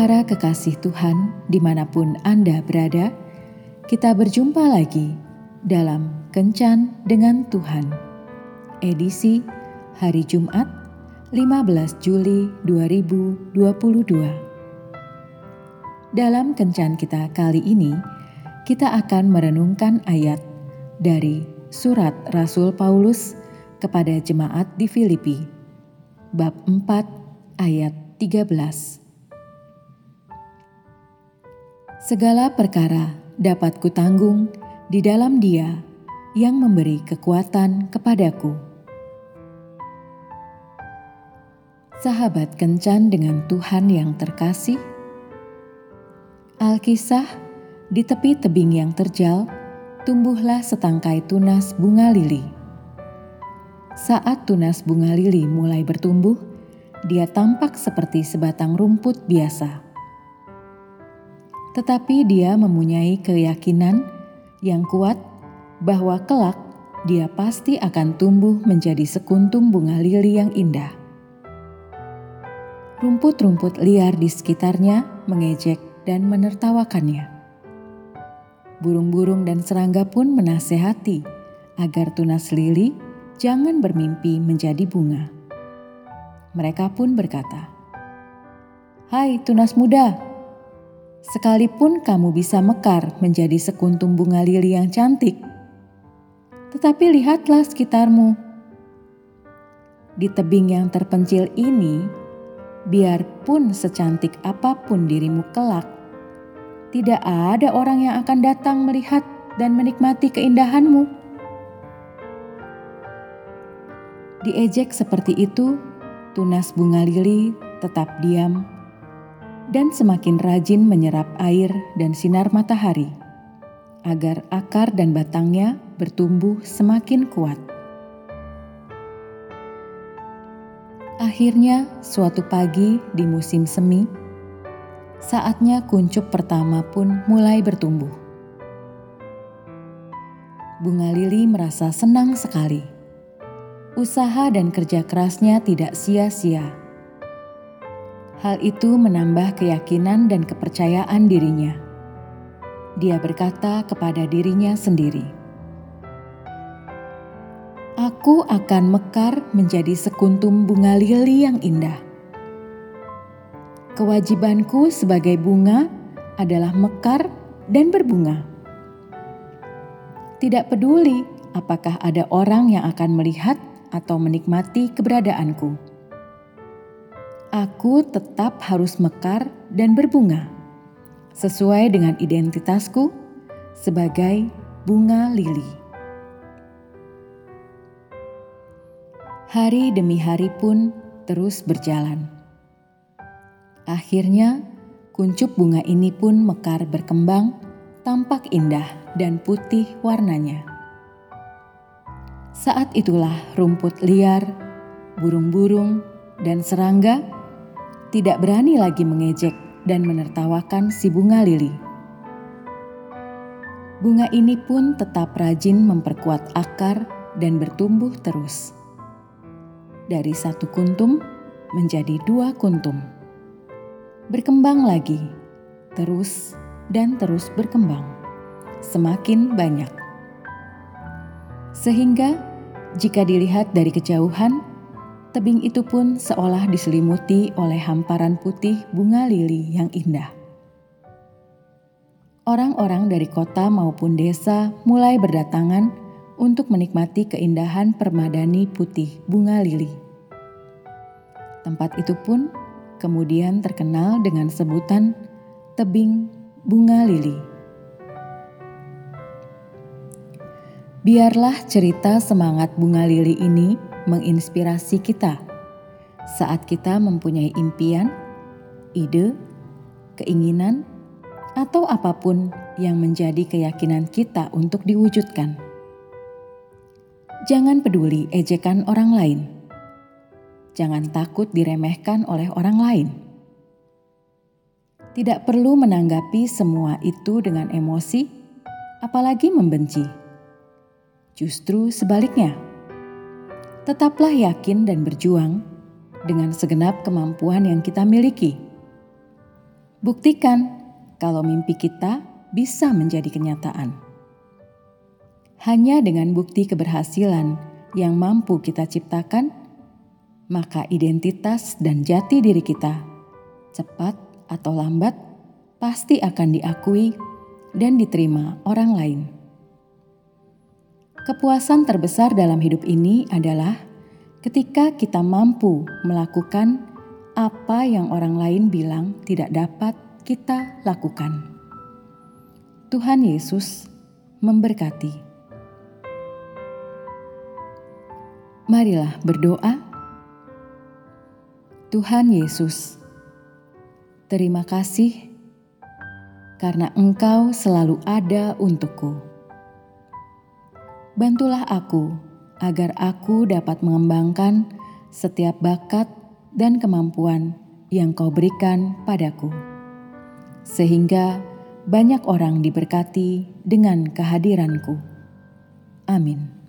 Para kekasih Tuhan, di mana pun Anda berada, kita berjumpa lagi dalam Kencan dengan Tuhan, edisi hari Jumat 15 Juli 2022. Dalam Kencan kita kali ini, kita akan merenungkan ayat dari surat Rasul Paulus kepada jemaat di Filipi, bab 4 ayat 13. Segala perkara dapat kutanggung di dalam Dia yang memberi kekuatan kepadaku. Sahabat kencan dengan Tuhan yang terkasih, Alkisah di tepi tebing yang terjal tumbuhlah setangkai tunas bunga lili. Saat tunas bunga lili mulai bertumbuh, dia tampak seperti sebatang rumput biasa tetapi dia mempunyai keyakinan yang kuat bahwa kelak dia pasti akan tumbuh menjadi sekuntum bunga lili yang indah. Rumput-rumput liar di sekitarnya mengejek dan menertawakannya. Burung-burung dan serangga pun menasehati agar tunas lili jangan bermimpi menjadi bunga. Mereka pun berkata, "Hai tunas muda, Sekalipun kamu bisa mekar menjadi sekuntum bunga lili yang cantik, tetapi lihatlah sekitarmu. Di tebing yang terpencil ini, biarpun secantik apa pun dirimu kelak, tidak ada orang yang akan datang melihat dan menikmati keindahanmu. Diejek seperti itu, tunas bunga lili tetap diam dan semakin rajin menyerap air dan sinar matahari, agar akar dan batangnya bertumbuh semakin kuat. Akhirnya, suatu pagi di musim semi, saatnya kuncup pertama pun mulai bertumbuh. Bunga lili merasa senang sekali. Usaha dan kerja kerasnya tidak sia-sia Hal itu menambah keyakinan dan kepercayaan dirinya. Dia berkata kepada dirinya sendiri, "Aku akan mekar menjadi sekuntum bunga lili yang indah. Kewajibanku sebagai bunga adalah mekar dan berbunga. Tidak peduli apakah ada orang yang akan melihat atau menikmati keberadaanku." Aku tetap harus mekar dan berbunga, sesuai dengan identitasku sebagai bunga lili. Hari demi hari pun terus berjalan. Akhirnya, kuncup bunga ini pun mekar berkembang, tampak indah dan putih warnanya. Saat itulah rumput liar, burung-burung, dan serangga tidak berani lagi mengejek dan menertawakan si bunga lili. Bunga ini pun tetap rajin memperkuat akar dan bertumbuh terus. Dari satu kuntum menjadi dua kuntum. Berkembang lagi, terus dan terus berkembang. Semakin banyak. Sehingga jika dilihat dari kejauhan, Tebing itu pun seolah diselimuti oleh hamparan putih bunga lili yang indah. Orang-orang dari kota maupun desa mulai berdatangan untuk menikmati keindahan permadani putih bunga lili. Tempat itu pun kemudian terkenal dengan sebutan tebing bunga lili. Biarlah cerita semangat bunga lili ini menginspirasi kita saat kita mempunyai impian, ide, keinginan, atau apa pun yang menjadi keyakinan kita untuk diwujudkan. Jangan peduli ejekan orang lain. Jangan takut diremehkan oleh orang lain. Tidak perlu menanggapi semua itu dengan emosi, apalagi membenci. Justru sebaliknya tetaplah yakin dan berjuang dengan segenap kemampuan yang kita miliki. Buktikan kalau mimpi kita bisa menjadi kenyataan. Hanya dengan bukti keberhasilan yang mampu kita ciptakan, maka identitas dan jati diri kita, cepat atau lambat, pasti akan diakui dan diterima orang lain. Kepuasan terbesar dalam hidup ini adalah ketika kita mampu melakukan apa yang orang lain bilang tidak dapat kita lakukan. Tuhan Yesus memberkati. Marilah berdoa. Tuhan Yesus, terima kasih karena Engkau selalu ada untukku. Bantulah aku agar aku dapat mengembangkan setiap bakat dan kemampuan yang Kau berikan padaku, sehingga banyak orang diberkati dengan kehadiranku. Amin.